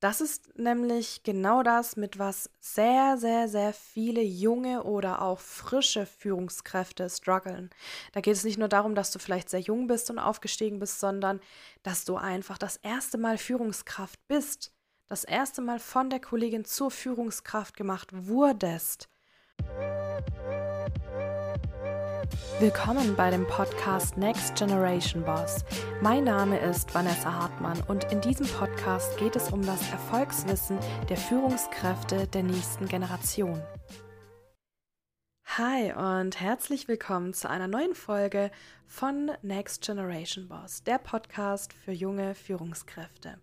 Das ist nämlich genau das, mit was sehr, sehr, sehr viele junge oder auch frische Führungskräfte strugglen. Da geht es nicht nur darum, dass du vielleicht sehr jung bist und aufgestiegen bist, sondern dass du einfach das erste Mal Führungskraft bist, das erste Mal von der Kollegin zur Führungskraft gemacht wurdest. Willkommen bei dem Podcast Next Generation Boss. Mein Name ist Vanessa Hartmann und in diesem Podcast geht es um das Erfolgswissen der Führungskräfte der nächsten Generation. Hi und herzlich willkommen zu einer neuen Folge von Next Generation Boss, der Podcast für junge Führungskräfte.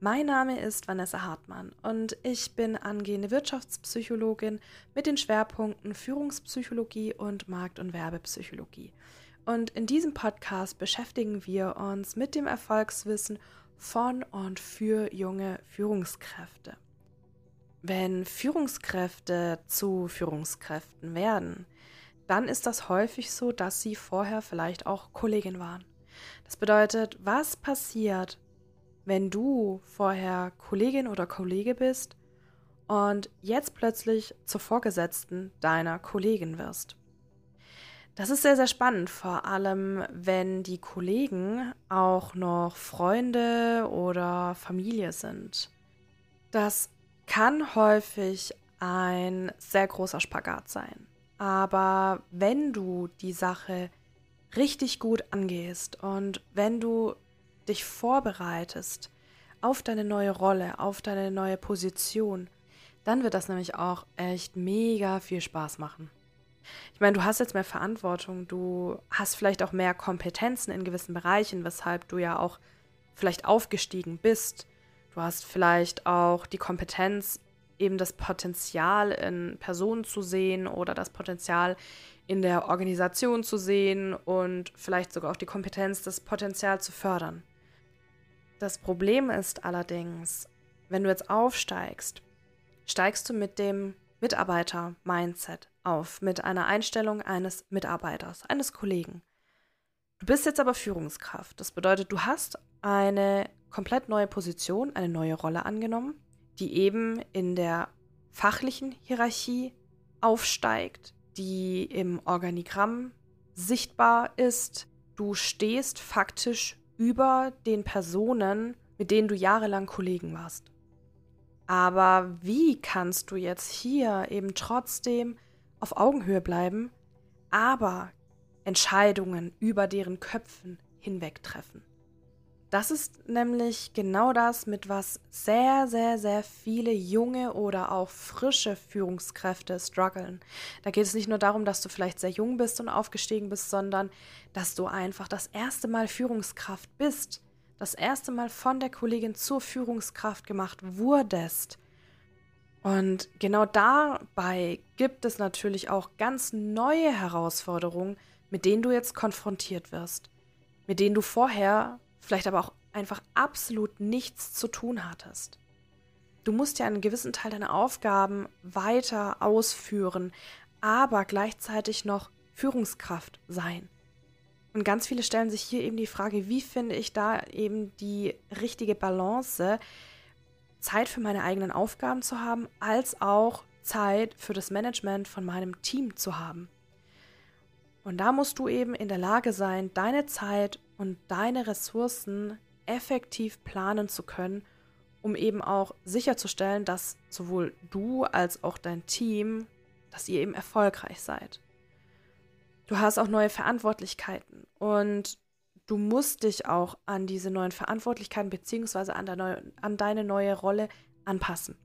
Mein Name ist Vanessa Hartmann und ich bin angehende Wirtschaftspsychologin mit den Schwerpunkten Führungspsychologie und Markt- und Werbepsychologie. Und in diesem Podcast beschäftigen wir uns mit dem Erfolgswissen von und für junge Führungskräfte. Wenn Führungskräfte zu Führungskräften werden, dann ist das häufig so, dass sie vorher vielleicht auch Kollegin waren. Das bedeutet, was passiert, wenn du vorher Kollegin oder Kollege bist und jetzt plötzlich zur Vorgesetzten deiner Kollegin wirst. Das ist sehr, sehr spannend, vor allem wenn die Kollegen auch noch Freunde oder Familie sind. Das kann häufig ein sehr großer Spagat sein. Aber wenn du die Sache richtig gut angehst und wenn du dich vorbereitest auf deine neue Rolle, auf deine neue Position, dann wird das nämlich auch echt mega viel Spaß machen. Ich meine, du hast jetzt mehr Verantwortung, du hast vielleicht auch mehr Kompetenzen in gewissen Bereichen, weshalb du ja auch vielleicht aufgestiegen bist. Du hast vielleicht auch die Kompetenz, eben das Potenzial in Personen zu sehen oder das Potenzial in der Organisation zu sehen und vielleicht sogar auch die Kompetenz, das Potenzial zu fördern. Das Problem ist allerdings, wenn du jetzt aufsteigst, steigst du mit dem Mitarbeiter-Mindset auf, mit einer Einstellung eines Mitarbeiters, eines Kollegen. Du bist jetzt aber Führungskraft. Das bedeutet, du hast eine komplett neue Position, eine neue Rolle angenommen, die eben in der fachlichen Hierarchie aufsteigt, die im Organigramm sichtbar ist. Du stehst faktisch über den Personen, mit denen du jahrelang Kollegen warst. Aber wie kannst du jetzt hier eben trotzdem auf Augenhöhe bleiben, aber Entscheidungen über deren Köpfen hinweg treffen? Das ist nämlich genau das, mit was sehr, sehr, sehr viele junge oder auch frische Führungskräfte strugglen. Da geht es nicht nur darum, dass du vielleicht sehr jung bist und aufgestiegen bist, sondern dass du einfach das erste Mal Führungskraft bist, das erste Mal von der Kollegin zur Führungskraft gemacht wurdest. Und genau dabei gibt es natürlich auch ganz neue Herausforderungen, mit denen du jetzt konfrontiert wirst, mit denen du vorher vielleicht aber auch einfach absolut nichts zu tun hattest. Du musst ja einen gewissen Teil deiner Aufgaben weiter ausführen, aber gleichzeitig noch Führungskraft sein. Und ganz viele stellen sich hier eben die Frage, wie finde ich da eben die richtige Balance, Zeit für meine eigenen Aufgaben zu haben, als auch Zeit für das Management von meinem Team zu haben. Und da musst du eben in der Lage sein, deine Zeit und deine Ressourcen effektiv planen zu können, um eben auch sicherzustellen, dass sowohl du als auch dein Team, dass ihr eben erfolgreich seid. Du hast auch neue Verantwortlichkeiten und du musst dich auch an diese neuen Verantwortlichkeiten bzw. An, an deine neue Rolle anpassen.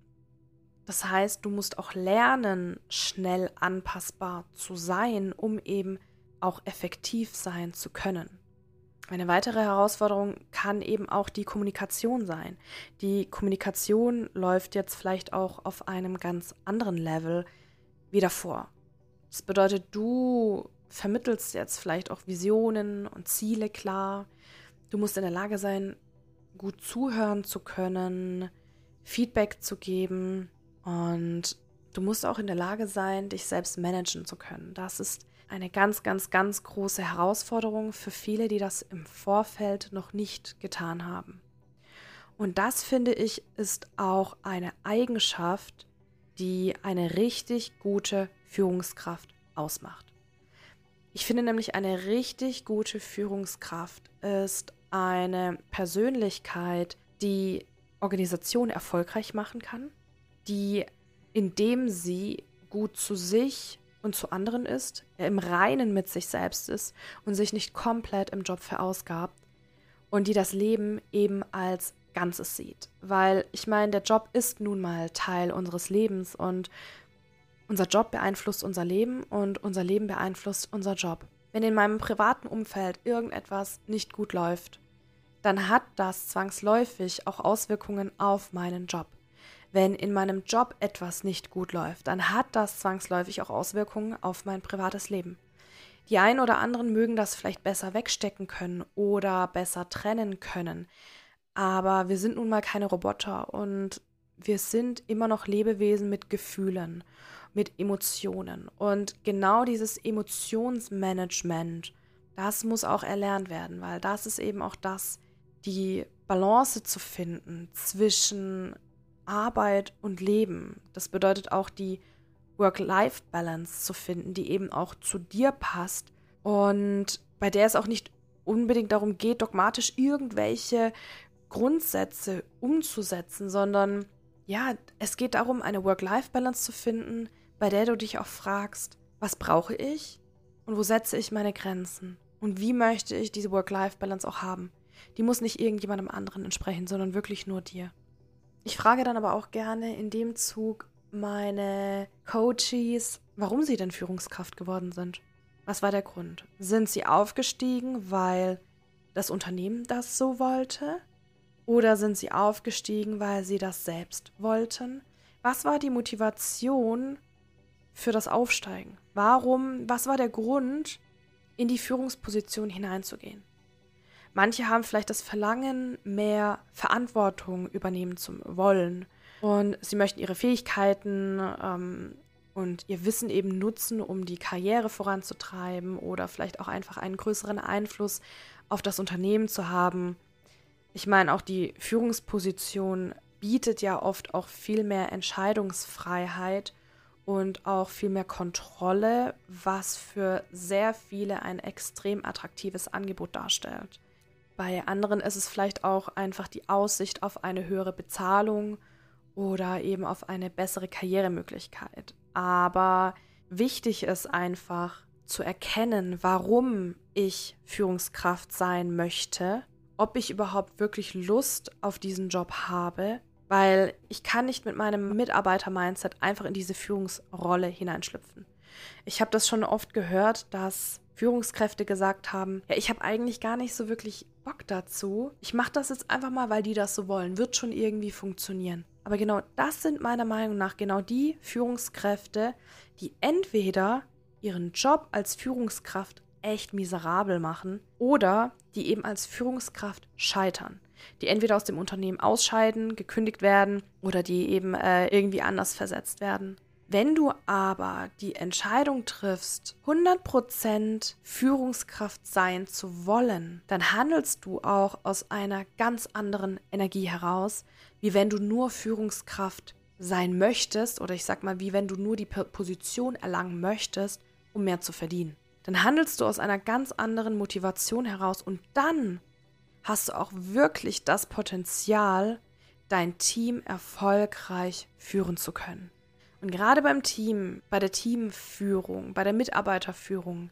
Das heißt, du musst auch lernen, schnell anpassbar zu sein, um eben auch effektiv sein zu können. Eine weitere Herausforderung kann eben auch die Kommunikation sein. Die Kommunikation läuft jetzt vielleicht auch auf einem ganz anderen Level wieder vor. Das bedeutet, du vermittelst jetzt vielleicht auch Visionen und Ziele klar. Du musst in der Lage sein, gut zuhören zu können, Feedback zu geben und du musst auch in der Lage sein, dich selbst managen zu können. Das ist eine ganz, ganz, ganz große Herausforderung für viele, die das im Vorfeld noch nicht getan haben. Und das finde ich ist auch eine Eigenschaft, die eine richtig gute Führungskraft ausmacht. Ich finde nämlich, eine richtig gute Führungskraft ist eine Persönlichkeit, die Organisation erfolgreich machen kann, die indem sie gut zu sich und zu anderen ist, im Reinen mit sich selbst ist und sich nicht komplett im Job verausgabt und die das Leben eben als Ganzes sieht. Weil ich meine, der Job ist nun mal Teil unseres Lebens und unser Job beeinflusst unser Leben und unser Leben beeinflusst unser Job. Wenn in meinem privaten Umfeld irgendetwas nicht gut läuft, dann hat das zwangsläufig auch Auswirkungen auf meinen Job. Wenn in meinem Job etwas nicht gut läuft, dann hat das zwangsläufig auch Auswirkungen auf mein privates Leben. Die einen oder anderen mögen das vielleicht besser wegstecken können oder besser trennen können. Aber wir sind nun mal keine Roboter und wir sind immer noch Lebewesen mit Gefühlen, mit Emotionen. Und genau dieses Emotionsmanagement, das muss auch erlernt werden, weil das ist eben auch das, die Balance zu finden zwischen Arbeit und Leben. Das bedeutet auch die Work-Life-Balance zu finden, die eben auch zu dir passt und bei der es auch nicht unbedingt darum geht, dogmatisch irgendwelche Grundsätze umzusetzen, sondern ja, es geht darum, eine Work-Life-Balance zu finden, bei der du dich auch fragst, was brauche ich und wo setze ich meine Grenzen und wie möchte ich diese Work-Life-Balance auch haben. Die muss nicht irgendjemandem anderen entsprechen, sondern wirklich nur dir. Ich frage dann aber auch gerne in dem Zug meine Coaches, warum sie denn Führungskraft geworden sind. Was war der Grund? Sind sie aufgestiegen, weil das Unternehmen das so wollte? Oder sind sie aufgestiegen, weil sie das selbst wollten? Was war die Motivation für das Aufsteigen? Warum, was war der Grund, in die Führungsposition hineinzugehen? Manche haben vielleicht das Verlangen, mehr Verantwortung übernehmen zu wollen. Und sie möchten ihre Fähigkeiten ähm, und ihr Wissen eben nutzen, um die Karriere voranzutreiben oder vielleicht auch einfach einen größeren Einfluss auf das Unternehmen zu haben ich meine, auch die Führungsposition bietet ja oft auch viel mehr Entscheidungsfreiheit und auch viel mehr Kontrolle, was für sehr viele ein extrem attraktives Angebot darstellt. Bei anderen ist es vielleicht auch einfach die Aussicht auf eine höhere Bezahlung oder eben auf eine bessere Karrieremöglichkeit. Aber wichtig ist einfach zu erkennen, warum ich Führungskraft sein möchte ob ich überhaupt wirklich Lust auf diesen Job habe, weil ich kann nicht mit meinem Mitarbeiter-Mindset einfach in diese Führungsrolle hineinschlüpfen. Ich habe das schon oft gehört, dass Führungskräfte gesagt haben, ja, ich habe eigentlich gar nicht so wirklich Bock dazu. Ich mache das jetzt einfach mal, weil die das so wollen. Wird schon irgendwie funktionieren. Aber genau das sind meiner Meinung nach genau die Führungskräfte, die entweder ihren Job als Führungskraft echt miserabel machen oder die eben als Führungskraft scheitern, die entweder aus dem Unternehmen ausscheiden, gekündigt werden oder die eben äh, irgendwie anders versetzt werden. Wenn du aber die Entscheidung triffst, 100% Führungskraft sein zu wollen, dann handelst du auch aus einer ganz anderen Energie heraus, wie wenn du nur Führungskraft sein möchtest oder ich sag mal, wie wenn du nur die Position erlangen möchtest, um mehr zu verdienen dann handelst du aus einer ganz anderen Motivation heraus und dann hast du auch wirklich das Potenzial, dein Team erfolgreich führen zu können. Und gerade beim Team, bei der Teamführung, bei der Mitarbeiterführung,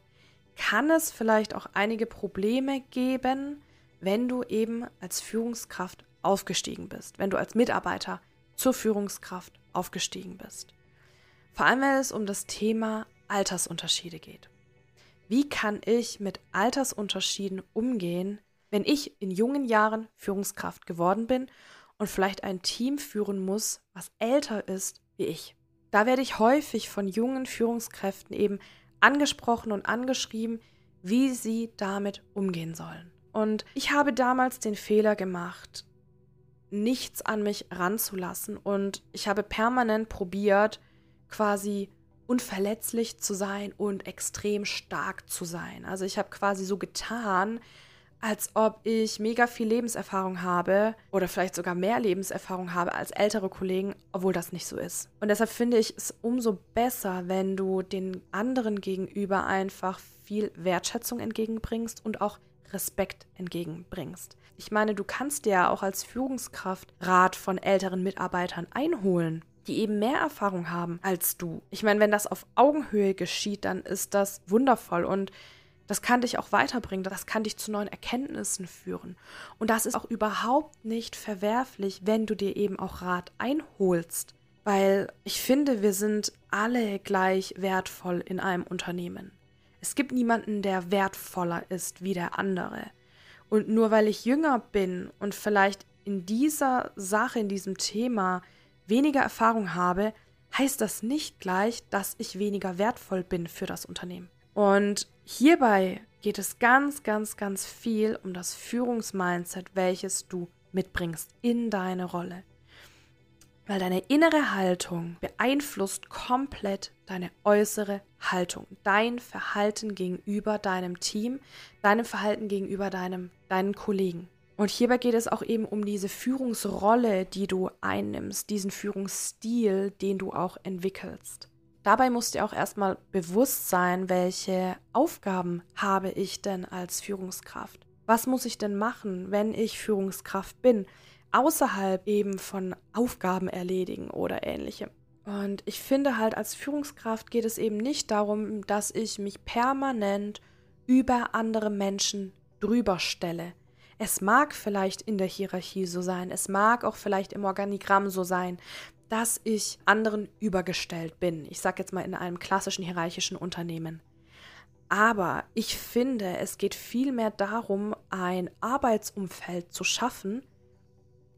kann es vielleicht auch einige Probleme geben, wenn du eben als Führungskraft aufgestiegen bist, wenn du als Mitarbeiter zur Führungskraft aufgestiegen bist. Vor allem, wenn es um das Thema Altersunterschiede geht. Wie kann ich mit Altersunterschieden umgehen, wenn ich in jungen Jahren Führungskraft geworden bin und vielleicht ein Team führen muss, was älter ist wie ich? Da werde ich häufig von jungen Führungskräften eben angesprochen und angeschrieben, wie sie damit umgehen sollen. Und ich habe damals den Fehler gemacht, nichts an mich ranzulassen und ich habe permanent probiert, quasi unverletzlich zu sein und extrem stark zu sein. Also ich habe quasi so getan, als ob ich mega viel Lebenserfahrung habe oder vielleicht sogar mehr Lebenserfahrung habe als ältere Kollegen, obwohl das nicht so ist. Und deshalb finde ich es umso besser, wenn du den anderen gegenüber einfach viel Wertschätzung entgegenbringst und auch Respekt entgegenbringst. Ich meine, du kannst dir ja auch als Führungskraft Rat von älteren Mitarbeitern einholen die eben mehr Erfahrung haben als du. Ich meine, wenn das auf Augenhöhe geschieht, dann ist das wundervoll und das kann dich auch weiterbringen, das kann dich zu neuen Erkenntnissen führen. Und das ist auch überhaupt nicht verwerflich, wenn du dir eben auch Rat einholst. Weil ich finde, wir sind alle gleich wertvoll in einem Unternehmen. Es gibt niemanden, der wertvoller ist wie der andere. Und nur weil ich jünger bin und vielleicht in dieser Sache, in diesem Thema weniger Erfahrung habe, heißt das nicht gleich, dass ich weniger wertvoll bin für das Unternehmen. Und hierbei geht es ganz, ganz, ganz viel um das Führungsmindset, welches du mitbringst in deine Rolle. Weil deine innere Haltung beeinflusst komplett deine äußere Haltung, dein Verhalten gegenüber deinem Team, deinem Verhalten gegenüber deinem, deinen Kollegen. Und hierbei geht es auch eben um diese Führungsrolle, die du einnimmst, diesen Führungsstil, den du auch entwickelst. Dabei muss dir auch erstmal bewusst sein, welche Aufgaben habe ich denn als Führungskraft? Was muss ich denn machen, wenn ich Führungskraft bin? Außerhalb eben von Aufgaben erledigen oder ähnlichem. Und ich finde halt, als Führungskraft geht es eben nicht darum, dass ich mich permanent über andere Menschen drüber stelle. Es mag vielleicht in der Hierarchie so sein, es mag auch vielleicht im Organigramm so sein, dass ich anderen übergestellt bin. Ich sage jetzt mal in einem klassischen hierarchischen Unternehmen. Aber ich finde, es geht vielmehr darum, ein Arbeitsumfeld zu schaffen,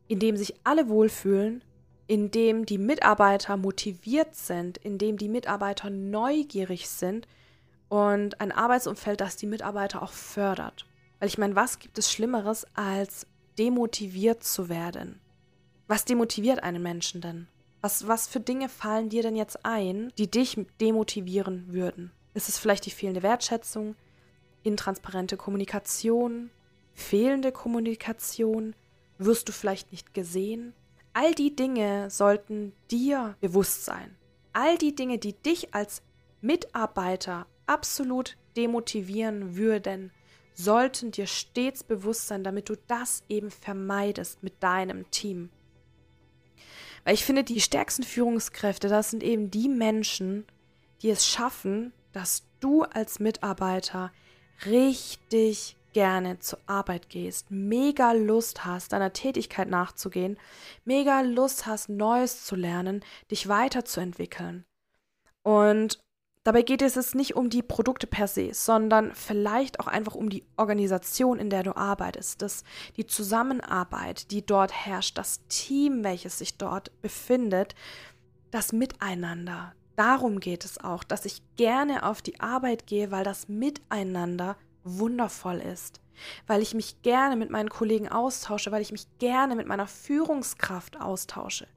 in dem sich alle wohlfühlen, in dem die Mitarbeiter motiviert sind, in dem die Mitarbeiter neugierig sind und ein Arbeitsumfeld, das die Mitarbeiter auch fördert. Weil ich meine, was gibt es Schlimmeres, als demotiviert zu werden? Was demotiviert einen Menschen denn? Was, was für Dinge fallen dir denn jetzt ein, die dich demotivieren würden? Ist es vielleicht die fehlende Wertschätzung, intransparente Kommunikation, fehlende Kommunikation? Wirst du vielleicht nicht gesehen? All die Dinge sollten dir bewusst sein. All die Dinge, die dich als Mitarbeiter absolut demotivieren würden, sollten dir stets bewusst sein, damit du das eben vermeidest mit deinem Team. Weil ich finde, die stärksten Führungskräfte, das sind eben die Menschen, die es schaffen, dass du als Mitarbeiter richtig gerne zur Arbeit gehst, mega Lust hast, deiner Tätigkeit nachzugehen, mega Lust hast, Neues zu lernen, dich weiterzuentwickeln. Und Dabei geht es nicht um die Produkte per se, sondern vielleicht auch einfach um die Organisation, in der du arbeitest, das, die Zusammenarbeit, die dort herrscht, das Team, welches sich dort befindet, das Miteinander. Darum geht es auch, dass ich gerne auf die Arbeit gehe, weil das Miteinander wundervoll ist, weil ich mich gerne mit meinen Kollegen austausche, weil ich mich gerne mit meiner Führungskraft austausche.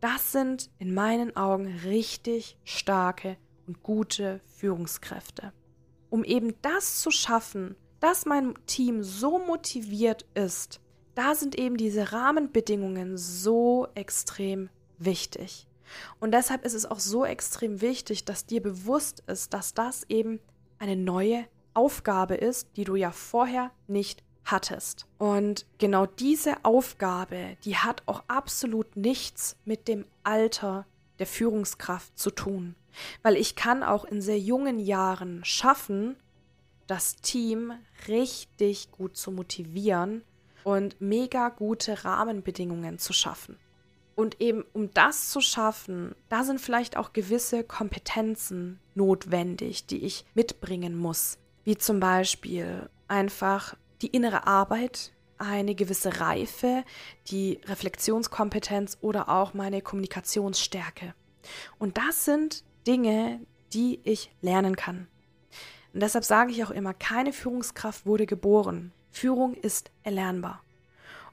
Das sind in meinen Augen richtig starke und gute Führungskräfte. Um eben das zu schaffen, dass mein Team so motiviert ist, da sind eben diese Rahmenbedingungen so extrem wichtig. Und deshalb ist es auch so extrem wichtig, dass dir bewusst ist, dass das eben eine neue Aufgabe ist, die du ja vorher nicht hattest. Und genau diese Aufgabe, die hat auch absolut nichts mit dem Alter der Führungskraft zu tun. Weil ich kann auch in sehr jungen Jahren schaffen, das Team richtig gut zu motivieren und mega gute Rahmenbedingungen zu schaffen. Und eben um das zu schaffen, da sind vielleicht auch gewisse Kompetenzen notwendig, die ich mitbringen muss. Wie zum Beispiel einfach die innere Arbeit, eine gewisse Reife, die Reflexionskompetenz oder auch meine Kommunikationsstärke. Und das sind Dinge, die ich lernen kann. Und deshalb sage ich auch immer, keine Führungskraft wurde geboren. Führung ist erlernbar.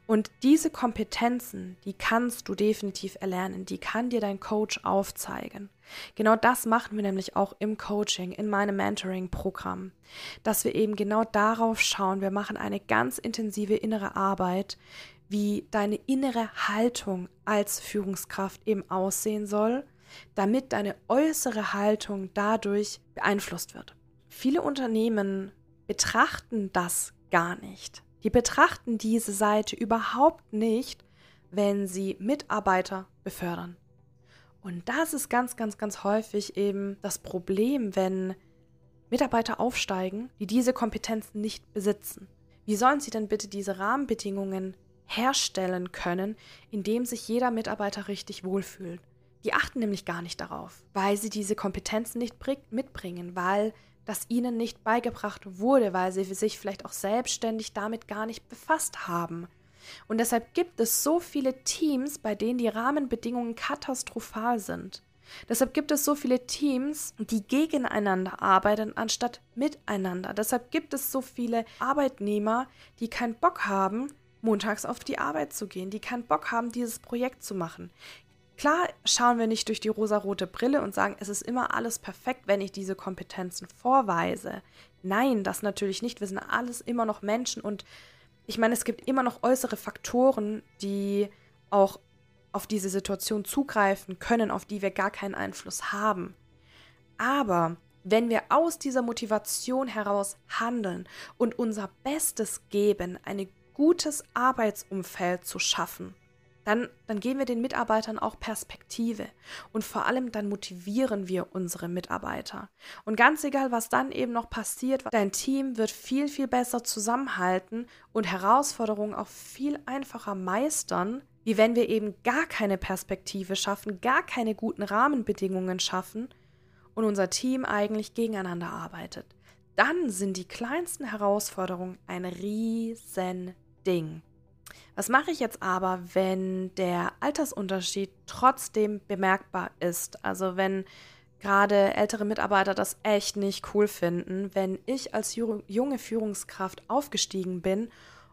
Und diese Kompetenzen, die kannst du definitiv erlernen, die kann dir dein Coach aufzeigen. Genau das machen wir nämlich auch im Coaching, in meinem Mentoring-Programm, dass wir eben genau darauf schauen. Wir machen eine ganz intensive innere Arbeit, wie deine innere Haltung als Führungskraft eben aussehen soll, damit deine äußere Haltung dadurch beeinflusst wird. Viele Unternehmen betrachten das gar nicht. Die betrachten diese Seite überhaupt nicht, wenn sie Mitarbeiter befördern. Und das ist ganz, ganz, ganz häufig eben das Problem, wenn Mitarbeiter aufsteigen, die diese Kompetenzen nicht besitzen. Wie sollen sie denn bitte diese Rahmenbedingungen herstellen können, indem sich jeder Mitarbeiter richtig wohlfühlt? Die achten nämlich gar nicht darauf, weil sie diese Kompetenzen nicht mitbringen, weil das ihnen nicht beigebracht wurde, weil sie sich vielleicht auch selbstständig damit gar nicht befasst haben. Und deshalb gibt es so viele Teams, bei denen die Rahmenbedingungen katastrophal sind. Deshalb gibt es so viele Teams, die gegeneinander arbeiten, anstatt miteinander. Deshalb gibt es so viele Arbeitnehmer, die keinen Bock haben, montags auf die Arbeit zu gehen, die keinen Bock haben, dieses Projekt zu machen. Klar schauen wir nicht durch die rosarote Brille und sagen, es ist immer alles perfekt, wenn ich diese Kompetenzen vorweise. Nein, das natürlich nicht. Wir sind alles immer noch Menschen und ich meine, es gibt immer noch äußere Faktoren, die auch auf diese Situation zugreifen können, auf die wir gar keinen Einfluss haben. Aber wenn wir aus dieser Motivation heraus handeln und unser Bestes geben, ein gutes Arbeitsumfeld zu schaffen, dann, dann geben wir den Mitarbeitern auch Perspektive und vor allem dann motivieren wir unsere Mitarbeiter. Und ganz egal, was dann eben noch passiert, dein Team wird viel, viel besser zusammenhalten und Herausforderungen auch viel einfacher meistern, wie wenn wir eben gar keine Perspektive schaffen, gar keine guten Rahmenbedingungen schaffen und unser Team eigentlich gegeneinander arbeitet. Dann sind die kleinsten Herausforderungen ein riesen Ding. Was mache ich jetzt aber, wenn der Altersunterschied trotzdem bemerkbar ist? Also wenn gerade ältere Mitarbeiter das echt nicht cool finden, wenn ich als junge Führungskraft aufgestiegen bin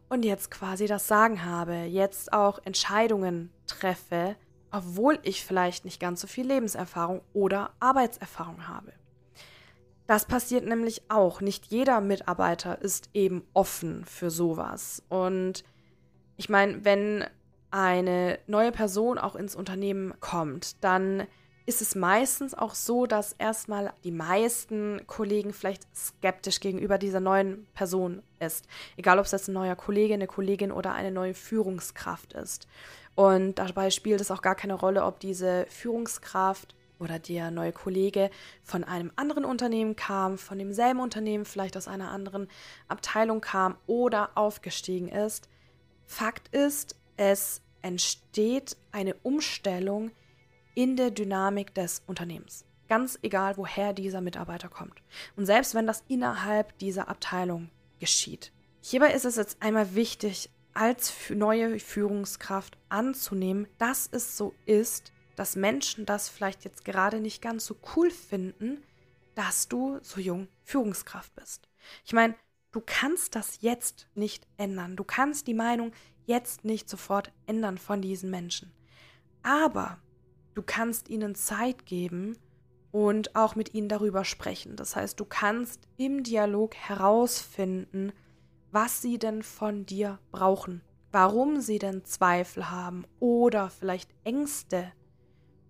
und jetzt quasi das Sagen habe, jetzt auch Entscheidungen treffe, obwohl ich vielleicht nicht ganz so viel Lebenserfahrung oder Arbeitserfahrung habe. Das passiert nämlich auch. Nicht jeder Mitarbeiter ist eben offen für sowas. Und ich meine, wenn eine neue Person auch ins Unternehmen kommt, dann ist es meistens auch so, dass erstmal die meisten Kollegen vielleicht skeptisch gegenüber dieser neuen Person ist. Egal, ob es jetzt ein neuer Kollege, eine Kollegin oder eine neue Führungskraft ist. Und dabei spielt es auch gar keine Rolle, ob diese Führungskraft oder der neue Kollege von einem anderen Unternehmen kam, von demselben Unternehmen, vielleicht aus einer anderen Abteilung kam oder aufgestiegen ist. Fakt ist, es entsteht eine Umstellung in der Dynamik des Unternehmens. Ganz egal, woher dieser Mitarbeiter kommt. Und selbst wenn das innerhalb dieser Abteilung geschieht. Hierbei ist es jetzt einmal wichtig, als neue Führungskraft anzunehmen, dass es so ist, dass Menschen das vielleicht jetzt gerade nicht ganz so cool finden, dass du so jung Führungskraft bist. Ich meine, Du kannst das jetzt nicht ändern. Du kannst die Meinung jetzt nicht sofort ändern von diesen Menschen. Aber du kannst ihnen Zeit geben und auch mit ihnen darüber sprechen. Das heißt, du kannst im Dialog herausfinden, was sie denn von dir brauchen, warum sie denn Zweifel haben oder vielleicht Ängste,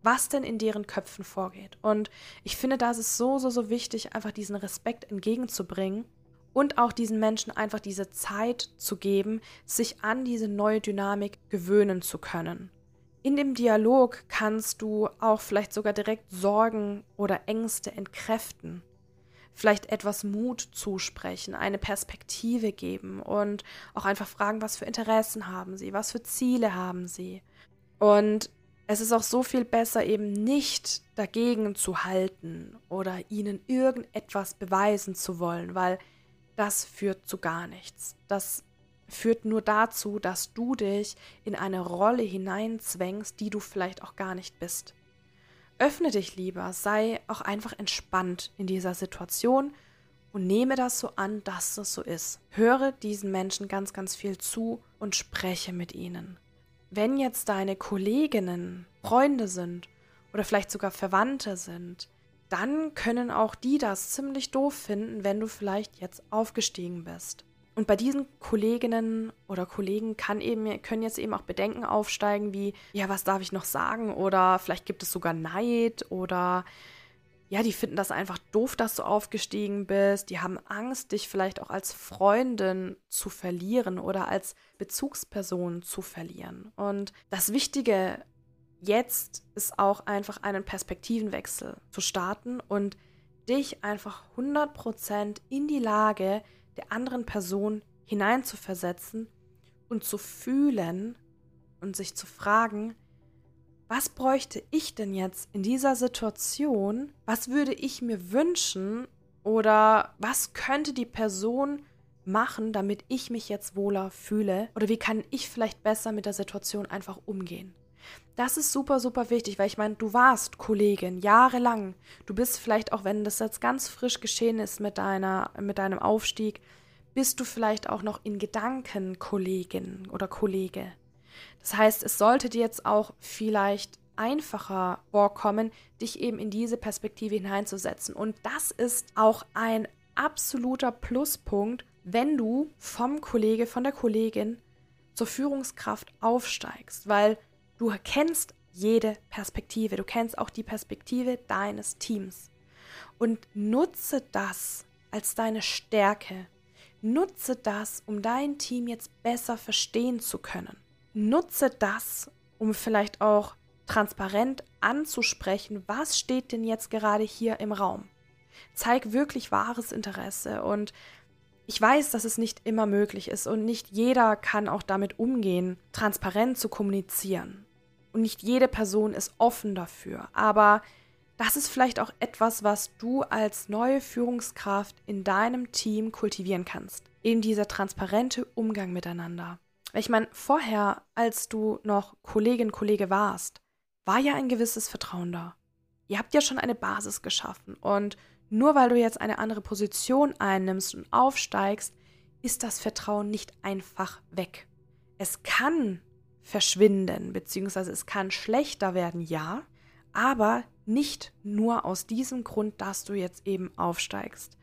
was denn in deren Köpfen vorgeht. Und ich finde, da ist es so, so, so wichtig, einfach diesen Respekt entgegenzubringen und auch diesen Menschen einfach diese Zeit zu geben, sich an diese neue Dynamik gewöhnen zu können. In dem Dialog kannst du auch vielleicht sogar direkt Sorgen oder Ängste entkräften, vielleicht etwas Mut zusprechen, eine Perspektive geben und auch einfach fragen, was für Interessen haben sie, was für Ziele haben sie. Und es ist auch so viel besser, eben nicht dagegen zu halten oder ihnen irgendetwas beweisen zu wollen, weil das führt zu gar nichts. Das führt nur dazu, dass du dich in eine Rolle hineinzwängst, die du vielleicht auch gar nicht bist. Öffne dich lieber, sei auch einfach entspannt in dieser Situation und nehme das so an, dass es so ist. Höre diesen Menschen ganz, ganz viel zu und spreche mit ihnen. Wenn jetzt deine Kolleginnen Freunde sind oder vielleicht sogar Verwandte sind, dann können auch die das ziemlich doof finden, wenn du vielleicht jetzt aufgestiegen bist. Und bei diesen Kolleginnen oder Kollegen kann eben, können jetzt eben auch Bedenken aufsteigen, wie, ja, was darf ich noch sagen? Oder vielleicht gibt es sogar Neid oder ja, die finden das einfach doof, dass du aufgestiegen bist. Die haben Angst, dich vielleicht auch als Freundin zu verlieren oder als Bezugsperson zu verlieren. Und das Wichtige jetzt ist auch einfach einen Perspektivenwechsel zu starten und dich einfach 100% in die Lage der anderen Person hineinzuversetzen und zu fühlen und sich zu fragen, was bräuchte ich denn jetzt in dieser Situation? Was würde ich mir wünschen? Oder was könnte die Person machen, damit ich mich jetzt wohler fühle? Oder wie kann ich vielleicht besser mit der Situation einfach umgehen? Das ist super, super wichtig, weil ich meine, du warst Kollegin jahrelang. Du bist vielleicht auch, wenn das jetzt ganz frisch geschehen ist mit deiner, mit deinem Aufstieg, bist du vielleicht auch noch in Gedanken Kollegin oder Kollege. Das heißt, es sollte dir jetzt auch vielleicht einfacher vorkommen, dich eben in diese Perspektive hineinzusetzen. Und das ist auch ein absoluter Pluspunkt, wenn du vom Kollege, von der Kollegin zur Führungskraft aufsteigst, weil du kennst jede Perspektive, du kennst auch die Perspektive deines Teams und nutze das als deine Stärke. Nutze das, um dein Team jetzt besser verstehen zu können. Nutze das, um vielleicht auch transparent anzusprechen, was steht denn jetzt gerade hier im Raum. Zeig wirklich wahres Interesse und ich weiß, dass es nicht immer möglich ist und nicht jeder kann auch damit umgehen, transparent zu kommunizieren. Und nicht jede Person ist offen dafür. Aber das ist vielleicht auch etwas, was du als neue Führungskraft in deinem Team kultivieren kannst. Eben dieser transparente Umgang miteinander. Ich meine, vorher, als du noch Kollegin, Kollege warst, war ja ein gewisses Vertrauen da. Ihr habt ja schon eine Basis geschaffen und nur weil du jetzt eine andere Position einnimmst und aufsteigst, ist das Vertrauen nicht einfach weg. Es kann verschwinden, beziehungsweise es kann schlechter werden, ja, aber nicht nur aus diesem Grund, dass du jetzt eben aufsteigst.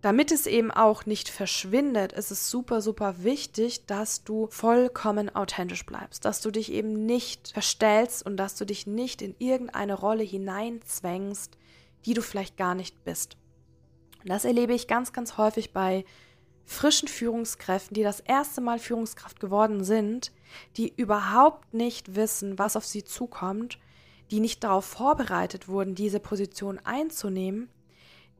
Damit es eben auch nicht verschwindet, ist es super, super wichtig, dass du vollkommen authentisch bleibst, dass du dich eben nicht verstellst und dass du dich nicht in irgendeine Rolle hineinzwängst, die du vielleicht gar nicht bist. Und das erlebe ich ganz, ganz häufig bei frischen Führungskräften, die das erste Mal Führungskraft geworden sind, die überhaupt nicht wissen, was auf sie zukommt, die nicht darauf vorbereitet wurden, diese Position einzunehmen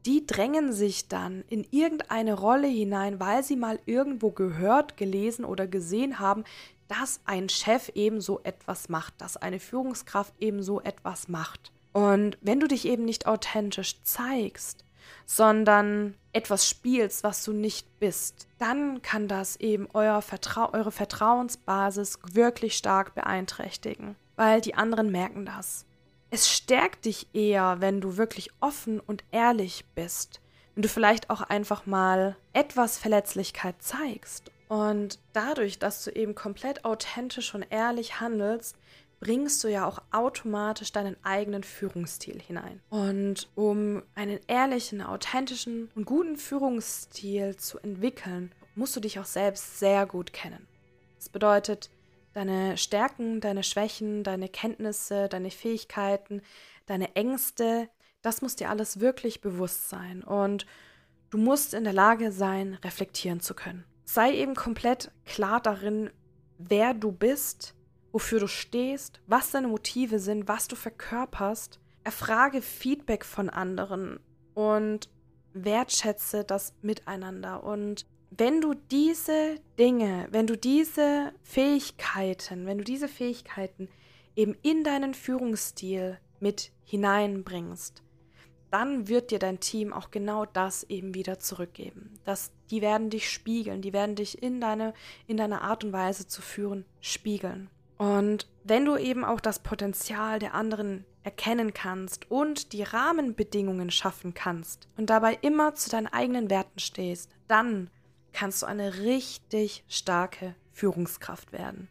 die drängen sich dann in irgendeine Rolle hinein, weil sie mal irgendwo gehört, gelesen oder gesehen haben, dass ein Chef eben so etwas macht, dass eine Führungskraft eben so etwas macht. Und wenn du dich eben nicht authentisch zeigst, sondern etwas spielst, was du nicht bist, dann kann das eben euer Vertrau eure Vertrauensbasis wirklich stark beeinträchtigen, weil die anderen merken das. Es stärkt dich eher, wenn du wirklich offen und ehrlich bist. Wenn du vielleicht auch einfach mal etwas Verletzlichkeit zeigst. Und dadurch, dass du eben komplett authentisch und ehrlich handelst, bringst du ja auch automatisch deinen eigenen Führungsstil hinein. Und um einen ehrlichen, authentischen und guten Führungsstil zu entwickeln, musst du dich auch selbst sehr gut kennen. Das bedeutet, deine Stärken, deine Schwächen, deine Kenntnisse, deine Fähigkeiten, deine Ängste, das muss dir alles wirklich bewusst sein und du musst in der Lage sein, reflektieren zu können. Sei eben komplett klar darin, wer du bist, wofür du stehst, was deine Motive sind, was du verkörperst. Erfrage Feedback von anderen und wertschätze das Miteinander und wenn du diese Dinge, wenn du diese Fähigkeiten, wenn du diese Fähigkeiten eben in deinen Führungsstil mit hineinbringst, dann wird dir dein Team auch genau das eben wieder zurückgeben. Das, die werden dich spiegeln, die werden dich in deine, in deiner Art und Weise zu führen spiegeln. Und wenn du eben auch das Potenzial der anderen erkennen kannst und die Rahmenbedingungen schaffen kannst und dabei immer zu deinen eigenen Werten stehst, dann kannst du eine richtig starke Führungskraft werden.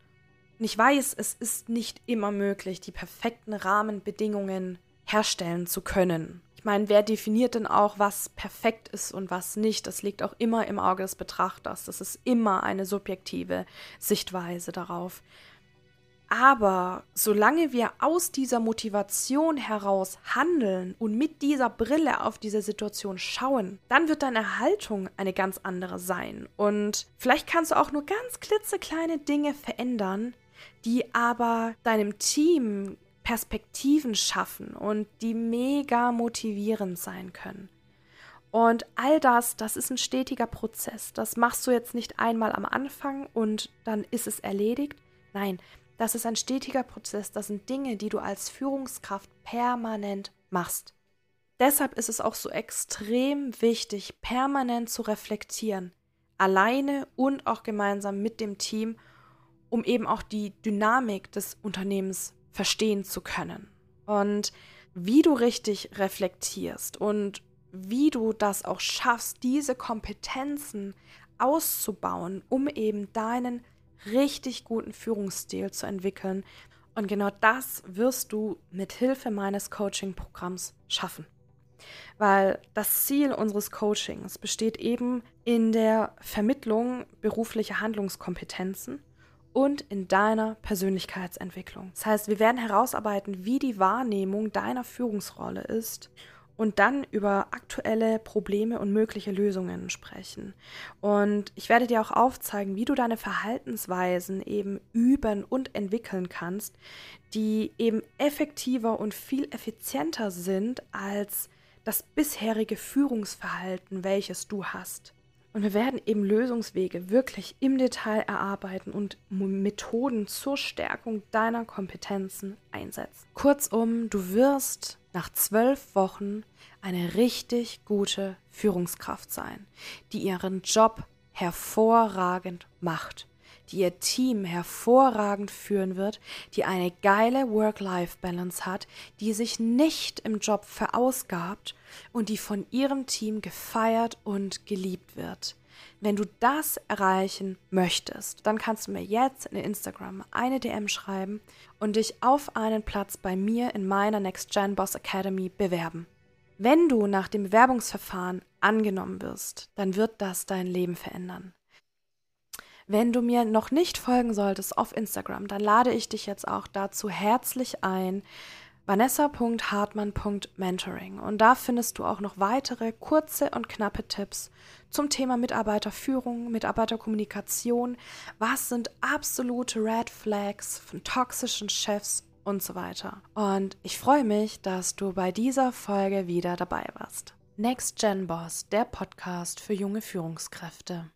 Und ich weiß, es ist nicht immer möglich, die perfekten Rahmenbedingungen herstellen zu können. Ich meine, wer definiert denn auch, was perfekt ist und was nicht? Das liegt auch immer im Auge des Betrachters. Das ist immer eine subjektive Sichtweise darauf. Aber solange wir aus dieser Motivation heraus handeln und mit dieser Brille auf diese Situation schauen, dann wird deine Haltung eine ganz andere sein. Und vielleicht kannst du auch nur ganz klitzekleine Dinge verändern, die aber deinem Team Perspektiven schaffen und die mega motivierend sein können. Und all das, das ist ein stetiger Prozess. Das machst du jetzt nicht einmal am Anfang und dann ist es erledigt. Nein, das ist ein stetiger Prozess, das sind Dinge, die du als Führungskraft permanent machst. Deshalb ist es auch so extrem wichtig, permanent zu reflektieren, alleine und auch gemeinsam mit dem Team, um eben auch die Dynamik des Unternehmens verstehen zu können. Und wie du richtig reflektierst und wie du das auch schaffst, diese Kompetenzen auszubauen, um eben deinen richtig guten Führungsstil zu entwickeln. Und genau das wirst du mit Hilfe meines Coaching-Programms schaffen. Weil das Ziel unseres Coachings besteht eben in der Vermittlung beruflicher Handlungskompetenzen und in deiner Persönlichkeitsentwicklung. Das heißt, wir werden herausarbeiten, wie die Wahrnehmung deiner Führungsrolle ist und dann über aktuelle Probleme und mögliche Lösungen sprechen. Und ich werde dir auch aufzeigen, wie du deine Verhaltensweisen eben üben und entwickeln kannst, die eben effektiver und viel effizienter sind als das bisherige Führungsverhalten, welches du hast. Und wir werden eben Lösungswege wirklich im Detail erarbeiten und Methoden zur Stärkung deiner Kompetenzen einsetzen. Kurzum, du wirst nach zwölf Wochen eine richtig gute Führungskraft sein, die ihren Job hervorragend macht, die ihr Team hervorragend führen wird, die eine geile Work-Life-Balance hat, die sich nicht im Job verausgabt und die von ihrem Team gefeiert und geliebt wird. Wenn du das erreichen möchtest, dann kannst du mir jetzt in Instagram eine DM schreiben und dich auf einen Platz bei mir in meiner Next Gen Boss Academy bewerben. Wenn du nach dem Bewerbungsverfahren angenommen wirst, dann wird das dein Leben verändern. Wenn du mir noch nicht folgen solltest auf Instagram, dann lade ich dich jetzt auch dazu herzlich ein, vanessa.hartmann.mentoring. Und da findest du auch noch weitere kurze und knappe Tipps zum Thema Mitarbeiterführung, Mitarbeiterkommunikation. Was sind absolute Red Flags von toxischen Chefs und so weiter. Und ich freue mich, dass du bei dieser Folge wieder dabei warst. Next Gen Boss, der Podcast für junge Führungskräfte.